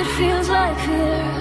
it feels like fear.